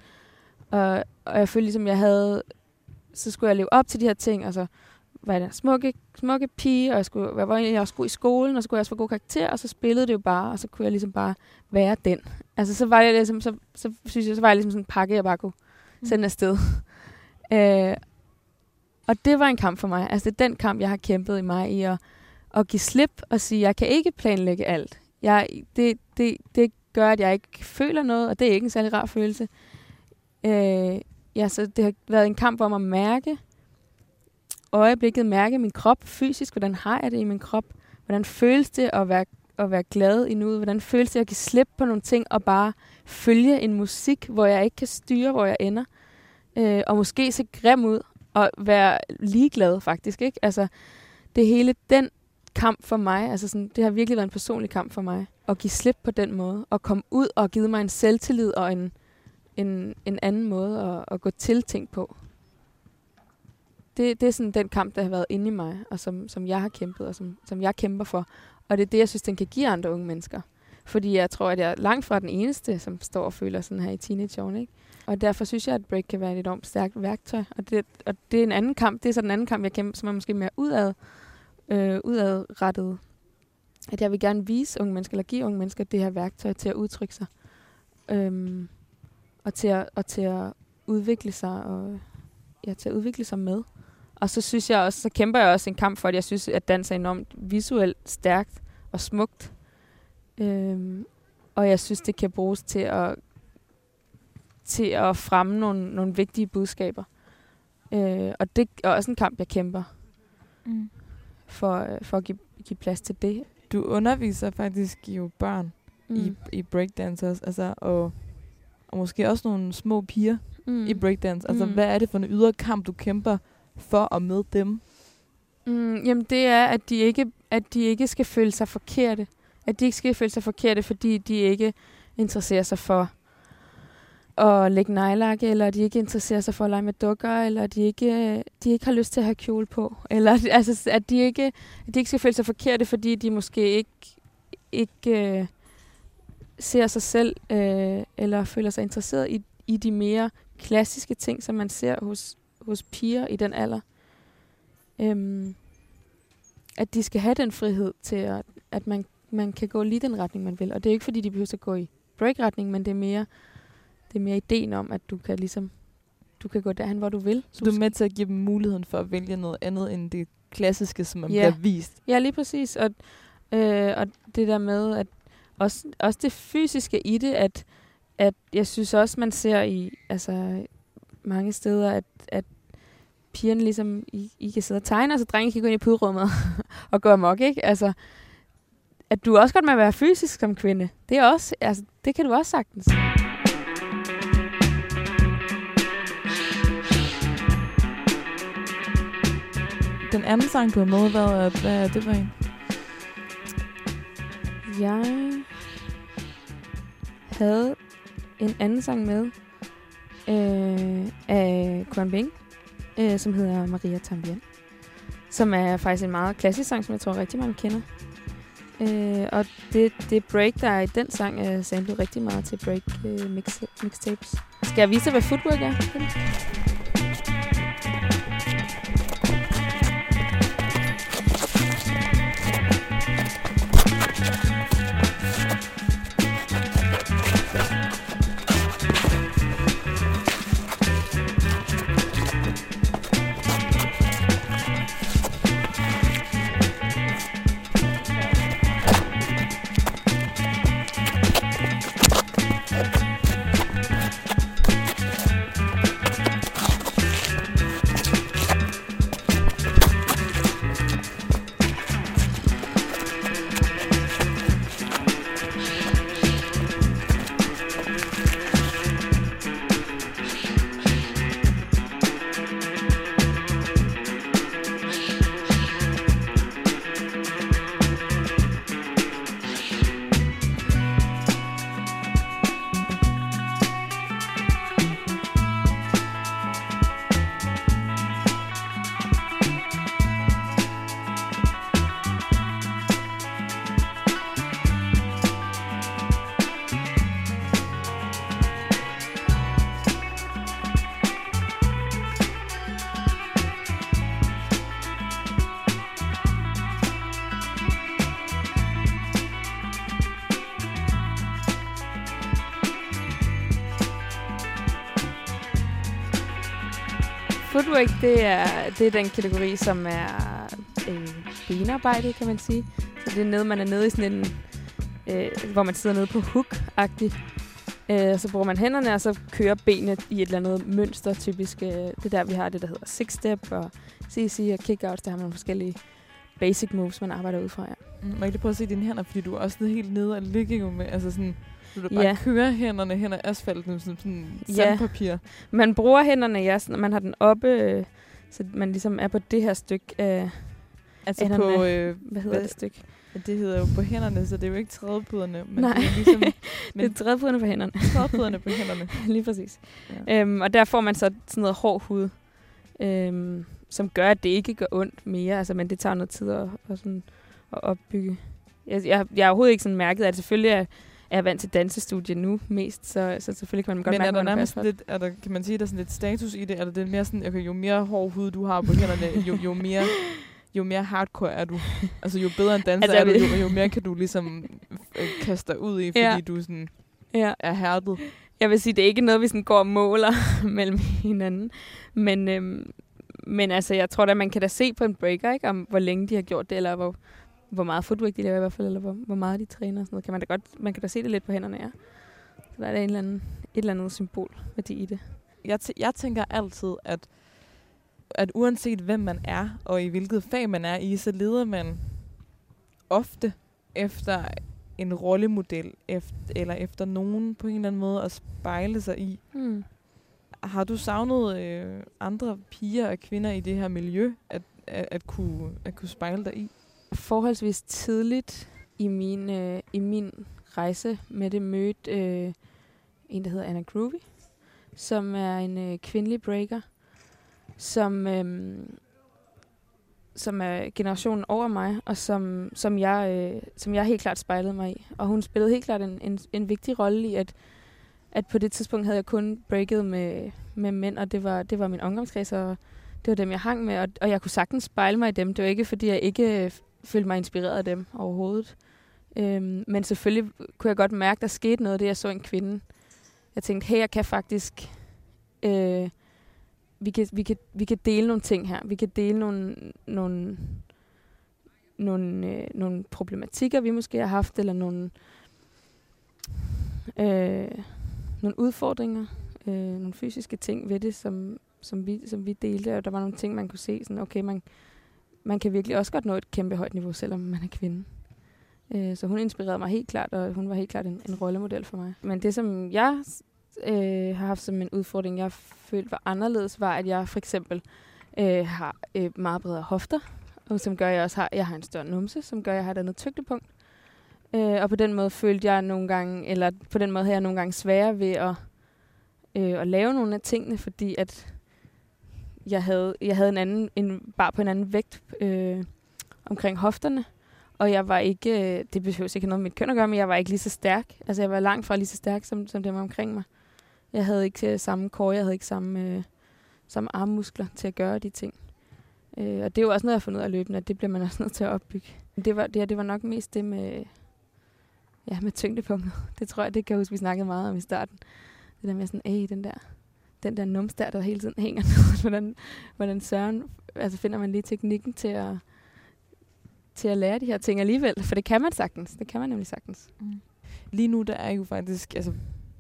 og, og jeg følte ligesom, jeg havde... Så skulle jeg leve op til de her ting, og så var jeg den smukke, smukke pige, og jeg, skulle, jeg var egentlig også god i skolen, og så skulle jeg også få god karakter, og så spillede det jo bare, og så kunne jeg ligesom bare være den. Altså, så var jeg ligesom, så, så synes jeg, så var jeg ligesom sådan en pakke, jeg bare kunne sende afsted. <laughs> øh, og det var en kamp for mig. Altså, det er den kamp, jeg har kæmpet i mig i at, at give slip og sige, jeg kan ikke planlægge alt. Jeg, det, det, det gør, at jeg ikke føler noget, og det er ikke en særlig rar følelse. Øh, ja, så det har været en kamp om at mærke øjeblikket, mærke min krop fysisk, hvordan har jeg det i min krop, hvordan føles det at være, at være glad i nuet, hvordan føles det at give slip på nogle ting og bare følge en musik, hvor jeg ikke kan styre, hvor jeg ender, øh, og måske se grim ud og være ligeglad faktisk, ikke? Altså, det hele den kamp for mig, altså sådan, det har virkelig været en personlig kamp for mig, at give slip på den måde, og komme ud og give mig en selvtillid og en, en, en anden måde at, at gå til ting på. Det, det er sådan den kamp, der har været inde i mig, og som, som jeg har kæmpet, og som, som jeg kæmper for. Og det er det, jeg synes, den kan give andre unge mennesker. Fordi jeg tror, at jeg er langt fra den eneste, som står og føler sådan her i teenageårene. Ikke? Og derfor synes jeg, at break kan være et enormt stærkt værktøj. Og det, og det er en anden kamp. Det er så den anden kamp, jeg kæmper, som er måske mere udad øh, udadrettet, at jeg vil gerne vise unge mennesker, eller give unge mennesker det her værktøj til at udtrykke sig. Øhm, og til at, og til at udvikle sig og ja, til at udvikle sig med. Og så synes jeg også, så kæmper jeg også en kamp for, at jeg synes, at dans er enormt visuelt stærkt og smukt. Øhm, og jeg synes, det kan bruges til at, til at fremme nogle, nogle vigtige budskaber. Øh, og det er også en kamp, jeg kæmper Mm. for, for at give, give plads til det. Du underviser faktisk jo børn mm. i, i breakdancers, altså, og, og måske også nogle små piger mm. i breakdance. Altså, Mm. hvad er det for en ydre kamp, du kæmper for og med dem? Mm, jamen det er, at de, ikke, at de ikke skal føle sig forkerte. At de ikke skal føle sig forkerte, fordi de ikke interesserer sig for at lægge nejlak, eller de ikke interesserer sig for at lege med dukker, eller de ikke, de ikke har lyst til at have kjole på. Eller <laughs> altså, at de ikke, at de ikke skal føle sig forkerte, fordi de måske ikke, ikke øh, ser sig selv, øh, eller føler sig interesseret i, i de mere klassiske ting, som man ser hos, hos piger i den alder. Øhm, at de skal have den frihed til, at, at man, man kan gå lige den retning, man vil. Og det er ikke, fordi de behøver at gå i break-retning, men det er mere, det er mere ideen om, at du kan ligesom, du kan gå derhen, hvor du vil. Så du er med til at give dem muligheden for at vælge noget andet end det klassiske, som man Ja. bliver vist. Ja, lige præcis. Og, øh, og det der med, at også, også det fysiske i det, at, at jeg synes også, man ser i altså, mange steder, at, at pigerne ligesom, I, I kan sidde og tegne, og så drenge kan gå ind i puderummet <laughs> og gå amok, ikke? Altså, at du også godt må være fysisk som kvinde. Det er også, altså, det kan du også sagtens. Den anden sang, du har med, hvad er, hvad er det for en? Jeg havde en anden sang med øh, af Kwan Bing, øh, som hedder Maria Tambien. Som er faktisk en meget klassisk sang, som jeg tror rigtig mange kender. Øh, og det, det break, der er i den sang, er samlet rigtig meget til break øh, mix, mixtapes. Skal jeg vise dig, hvad footwork er? Footwork, det er, det er den kategori, som er øh, benarbejdet, kan man sige. Så det er nede, man er nede i sådan en, øh, hvor man sidder nede på hook-agtigt. Øh, så bruger man hænderne, og så kører benet i et eller andet mønster, typisk. Øh, det der, vi har det, der hedder six-step og CC og kick-outs. Der har man forskellige basic moves, man arbejder ud fra, ja. Mm, må jeg lige prøve at se dine hænder, fordi du er også helt nede og ligger jo med, altså sådan, du bare Ja. kører hænderne hen ad asfalten som sådan Ja. sandpapir. Man bruger hænderne, ja, når man har den oppe, øh, så man ligesom er på det her stykke af, Altså Hænderne. på, øh, hvad hedder Hvad- det stykke? det hedder jo på hænderne, så det er jo ikke trædepuderne, men Nej. det er ligesom Men, <laughs> Men- det er trædepuderne på hænderne. trædepuderne på hænderne. <laughs> Lige præcis. Ja. Øhm, og der får man så sådan noget hård hud, øhm, som gør, at det ikke gør ondt mere. Altså, men det tager noget tid at, at, sådan, at opbygge. Jeg, jeg, jeg har overhovedet ikke sådan mærket, at selvfølgelig er, er jeg vant til dansestudie nu mest, så, så selvfølgelig kan man godt Men mærke, er der man nærmest fast. lidt, er der, kan man sige, der er sådan lidt status i det? Eller det er mere sådan, okay, jo mere hård hud du har på hænderne, jo, jo mere, jo mere hardcore er du. altså jo bedre en danser Altså, er du, det- jo, jo mere kan du ligesom øh, kaste dig ud i, fordi ja. du sådan Ja. er hærdet. Jeg vil sige, det er ikke noget, vi sådan går og måler <laughs> mellem hinanden. Men, øhm, men altså, jeg tror da, man kan da se på en breaker, ikke? Om hvor længe de har gjort det, eller hvor, hvor meget footwork de laver i hvert fald, eller hvor, hvor meget de træner og sådan noget. Kan man, da godt, man kan da se det lidt på hænderne, ja. Så der er da en eller anden, et eller andet symbolværdi i det. Jeg, tæ- jeg tænker altid, at, at uanset hvem man er, og i hvilket fag man er i, så leder man ofte efter en rollemodel, efter, eller efter nogen på en eller anden måde at spejle sig i. Hmm. Har du savnet øh, andre piger og kvinder i det her miljø, at, at, at, kunne, at kunne spejle dig i? Forholdsvis tidligt i min, øh, i min rejse med det mødte øh, en, der hedder Anna Groovy, som er en øh, kvindelig breaker, som, øh, som er generationen over mig, og som, som, jeg, øh, som jeg helt klart spejlede mig i. Og hun spillede helt klart en, en, en vigtig rolle i, at, at på det tidspunkt havde jeg kun breaket med, med mænd, og det var, det var min omgangskreds, og det var dem, jeg hang med, og, og jeg kunne sagtens spejle mig i dem. Det var ikke, fordi jeg ikke øh, følte mig inspireret af dem overhovedet. Øhm, men selvfølgelig kunne jeg godt mærke, der skete noget, det jeg så en kvinde. Jeg tænkte, hey, jeg kan faktisk... Øh, vi, kan, vi, kan, vi kan dele nogle ting her. Vi kan dele nogle, nogle, nogle, øh, nogle problematikker, vi måske har haft, eller nogle, øh, nogle udfordringer, øh, nogle fysiske ting ved det, som, som, vi, som vi delte. Og der var nogle ting, man kunne se, sådan, okay, man, man kan virkelig også godt nå et kæmpe højt niveau, selvom man er kvinde. Øh, så hun inspirerede mig helt klart, og hun var helt klart en, en rollemodel for mig. Men det, som jeg øh, har haft som en udfordring, jeg følte var anderledes, var, at jeg for eksempel øh, har øh, meget bredere hofter, og som gør, at jeg også har, jeg har en større numse, som gør, at jeg har et andet tyngdepunkt. Øh, og på den måde følte jeg nogle gange, eller på den måde havde jeg nogle gange sværere ved at, øh, at lave nogle af tingene, fordi at jeg havde, jeg havde en anden, en, bare på en anden vægt øh, omkring hofterne. Og jeg var ikke, øh, det behøver ikke noget med mit køn at gøre, men jeg var ikke lige så stærk. Altså jeg var langt fra lige så stærk, som, som dem omkring mig. Jeg havde ikke øh, samme core, jeg havde ikke samme, øh, samme armmuskler til at gøre de ting. Øh, og det er jo også noget, jeg har fundet ud af løbende, at det bliver man også <laughs> nødt til at opbygge. Det var, det, her, det var nok mest det med, ja, med tyngdepunktet. <laughs> Det tror jeg, det kan jeg huske, vi snakkede meget om i starten. Det der med sådan, æh, den der, den der nums der, der hele tiden hænger <laughs> ned. hvordan, hvordan søren, altså finder man lige teknikken til at, til at lære de her ting alligevel. For det kan man sagtens. Det kan man nemlig sagtens. Lige nu der er jo faktisk altså,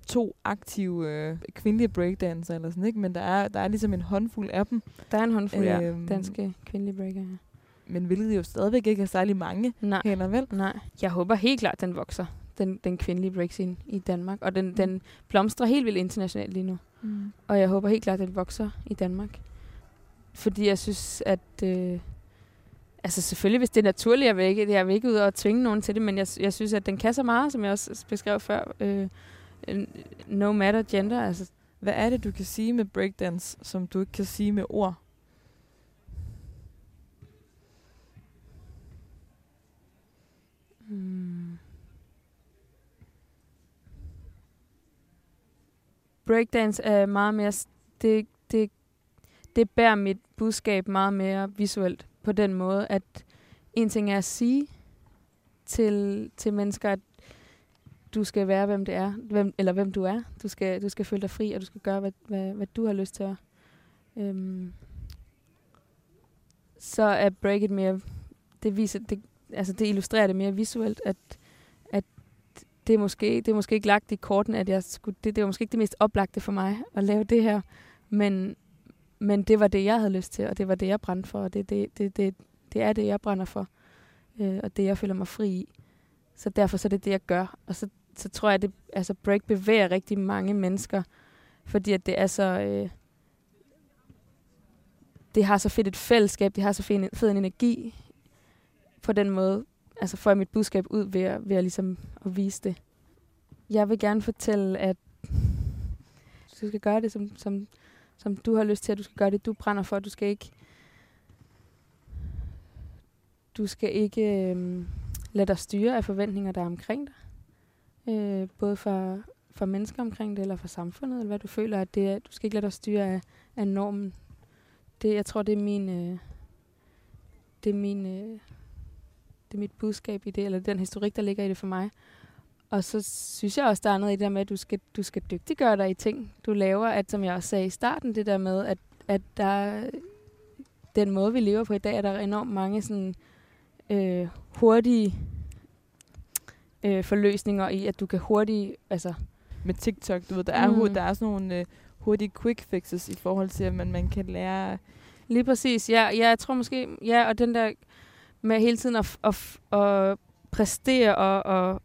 to aktive øh, kvindelige breakdancer, eller sådan, ikke? men der er, der er ligesom en håndfuld af dem, Der er en håndfuld øhm, Øhm. danske kvindelige breaker. Ja. men hvilket jo stadigvæk ikke er særlig mange Nej, hænder, vel? nej. Jeg håber helt klart, den vokser. Den, den kvindelige breakscene i Danmark. Og den, den blomstrer helt vildt internationalt lige nu. Mm. Og jeg håber helt klart, at den vokser i Danmark. Fordi jeg synes, at... Øh, altså selvfølgelig, hvis det er naturligt, jeg vil ikke, jeg vil ikke ud og tvinge nogen til det, men jeg, jeg synes, at den kan så meget, som jeg også beskrev før. Øh, øh, no matter gender. Altså, Hvad er det, du kan sige med breakdance, som du ikke kan sige med ord? Breakdance er meget mere... Det, det, det bærer mit budskab meget mere visuelt på den måde, at en ting er at sige til, til mennesker, at du skal være, hvem det er, hvem, eller hvem du er. Du skal, du skal føle dig fri, og du skal gøre, hvad, hvad, hvad du har lyst til at. Øhm, så er break it mere... Det viser, det, altså det illustrerer det mere visuelt, at det, er måske, det er måske ikke lagt i korten, at jeg skulle, det, det var måske ikke det mest oplagte for mig at lave det her, men, men det var det, jeg havde lyst til, og det var det, jeg brændte for, og det, det, det, det, det er det, jeg brænder for, øh, og det, jeg føler mig fri i. Så derfor så er det det, jeg gør. Og så, så tror jeg, at det, altså break bevæger rigtig mange mennesker, fordi at det er så... Øh, det har så fedt et fællesskab, det har så fed en, fed en energi. På den måde, altså får jeg mit budskab ud ved at, ved at, ligesom at vise det. Jeg vil gerne fortælle, at du skal gøre det, som, som, som du har lyst til, at du skal gøre det, du brænder for. Du skal ikke, du skal ikke øh, lade dig styre af forventninger, der er omkring dig. Øh, både for, for mennesker omkring det, eller for samfundet, eller hvad du føler, at det er. Du skal ikke lade dig styre af, af normen. Det, jeg tror, det er min... Øh, det, er min, øh, det er mit budskab i det, eller den historik, der ligger i det for mig. Og så synes jeg også, der er noget i det der med, at du skal, du skal dygtiggøre dig i ting, du laver. At, som jeg også sagde i starten, det der med, at, at der den måde, vi lever på i dag, er der enormt mange sådan, øh, hurtige øh, forløsninger i, at du kan hurtigt... Altså, Med TikTok, du ved, der er, Mm. der er sådan nogle øh, hurtige quick fixes i forhold til, at man, man kan lære... Lige præcis. Ja, ja, jeg tror måske... Ja, og den der med hele tiden at, at, at præstere og, og,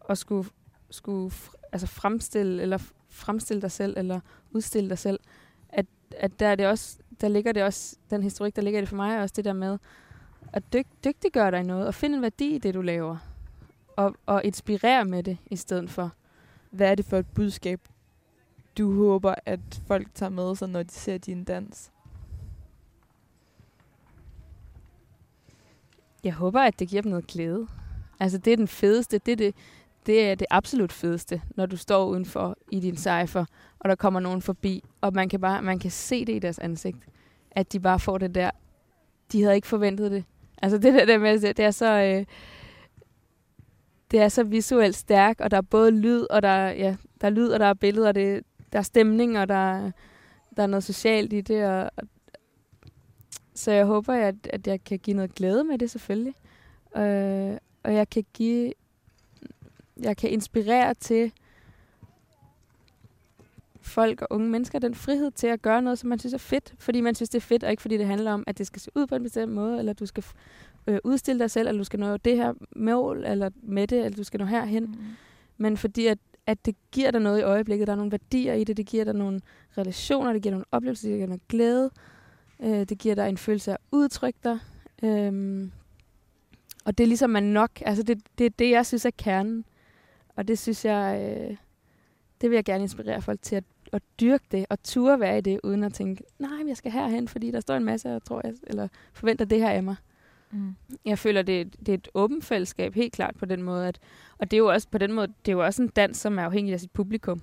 og skulle, skulle altså fremstille, eller fremstille dig selv, eller udstille dig selv, at, at der, er det også, der ligger det også, den historik, der ligger det for mig, er også det der med at dyg, dygtiggøre dig i noget, og finde en værdi i det, du laver. Og, og inspirere med det, i stedet for. Hvad er det for et budskab, du håber, at folk tager med sig, når de ser din dans? Jeg håber, at det giver dem noget glæde. Altså, det er den fedeste. Det er det, det, er det absolut fedeste, når du står udenfor i din cypher, og der kommer nogen forbi, og man kan, bare, man kan se det i deres ansigt, at de bare får det der. De havde ikke forventet det. Altså, det der, der med, det er så... Øh, det er så visuelt stærkt, og der er både lyd, og der, ja, der er lyd, og der er billeder, og det, der er stemning, og der, der er noget socialt i det, og, og så jeg håber, at, at jeg kan give noget glæde med det selvfølgelig. Øh, og jeg kan give, jeg kan inspirere til folk og unge mennesker den frihed til at gøre noget, som man synes er fedt, fordi man synes, det er fedt, og ikke fordi det handler om, at det skal se ud på en bestemt måde, eller du skal øh, udstille dig selv, eller du skal nå det her mål, eller med det, eller du skal nå herhen. Mm. Men fordi at, at det giver dig noget i øjeblikket, der er nogle værdier i det, det giver dig nogle relationer, det giver nogle oplevelser, det giver noget glæde, øh, det giver dig en følelse af at udtrykke dig. Øhm, og det er ligesom man nok, altså det, det er det, jeg synes er kernen. Og det synes jeg, øh, det vil jeg gerne inspirere folk til at, at dyrke det, og ture være i det, uden at tænke, nej, jeg skal herhen, fordi der står en masse, jeg tror, jeg, eller forventer det her af mig. Mm. Jeg føler, det, er- det er et åbent fællesskab, helt klart på den måde. At, og det er jo også på den måde, det er jo også en dans, som er afhængig af sit publikum.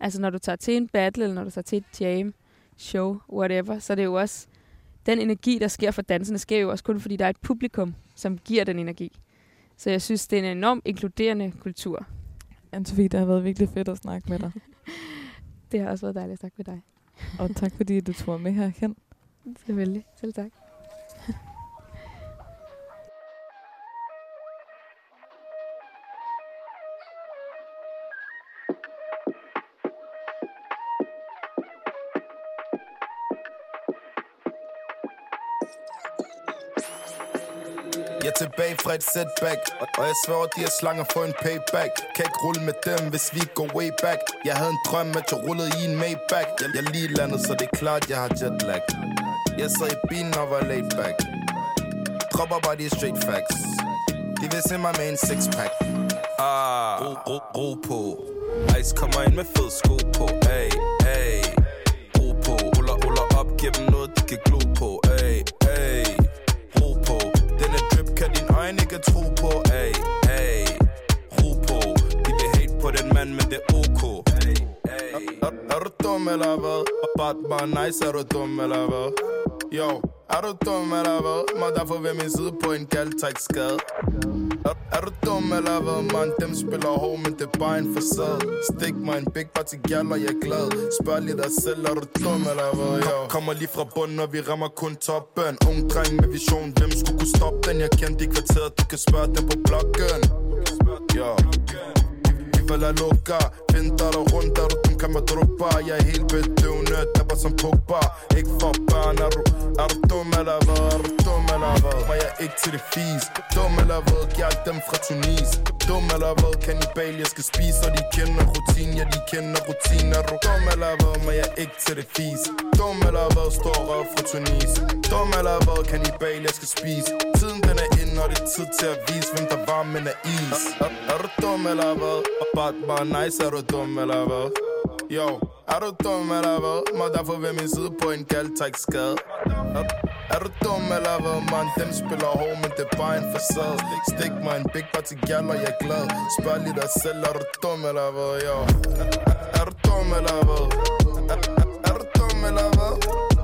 Altså når du tager til en battle, eller når du tager til et jam, show, whatever, så er det jo også, den energi, der sker for danserne, sker jo også kun, fordi der er et publikum, som giver den energi. Så jeg synes, det er en enormt inkluderende kultur. Anne-Sophie, det har været virkelig fedt at snakke med dig. <laughs> Det har også været dejligt at snakke med dig. og tak fordi du tog med herhen. Selvfølgelig. Selv tak. Tilbage fra et setback Og jeg sværger, de her slanger for en payback. Kan ikke rulle med dem, hvis vi går way back. Jeg havde en drøm, at jeg rullede i en Maybach. Jeg, jeg lige landet, så det er klart, jeg har jetlag. Jeg sad i bilen og var laid back. Dropper bare de straight facts. De vil se mig med en six pack Ah, ro, ro, ro på. Ice kommer ind med fed sko på. Ay, ay Ro på, ruller, ruller op Giv dem noget, de kan glo på. Man ikke tro på. Ay, ay Ro på. De vil hate på den mand, men det er ok. Ay, ay er, er du dum eller hvad? Bare, bare nice, er du dum eller hvad? Jo, er du dum eller hvad? Må derfor ved min side på en gal, skade er, du dum eller hvad, man? Dem spiller hård, men det er bare en facade Stik mig en big party gal, og jeg er glad Spørg lige dig selv, er du dum eller hvad, yo? Kommer lige fra bunden, og vi rammer kun toppen Ung dreng med vision, hvem skulle kunne stoppe den? Jeg kendte i kvarteret, du kan spørge dem på bloggen Ja vi føler lukker Vinter der rundt, er du den kan man druppe Jeg er helt bedøvende, dabber som Pogba Ikke for børn, er du, er du dum eller hvad? Er du dum eller hvad? Var jeg ikke til det fis? Dum eller hvad? Giv alt dem fra Tunis Dum eller hvad? Kanibal, jeg skal spise Og de kender rutin, ja de kender rutin Er du dum eller hvad? Men jeg er ikke til det fis? Dum eller hvad? Står røv fra Tunis Dum eller hvad? Kanibal, jeg skal spise Tiden den er inde, og det er tid til at vise Hvem der var, men er is Er, Er, er du dum eller hvad? Bare, bare nice, er du dum eller hvad? Yo, er du dum eller hvad? Må derfor ved min side på en gal, skade er, er du dum eller hvad, man? Dem spiller hård, men det er bare en facade Stik mig en big party gal, og jeg er glad Spørg lige dig selv, er du dum eller hvad? Yo, Er, er, er du dum eller hvad? Er, er, er du dum eller hvad?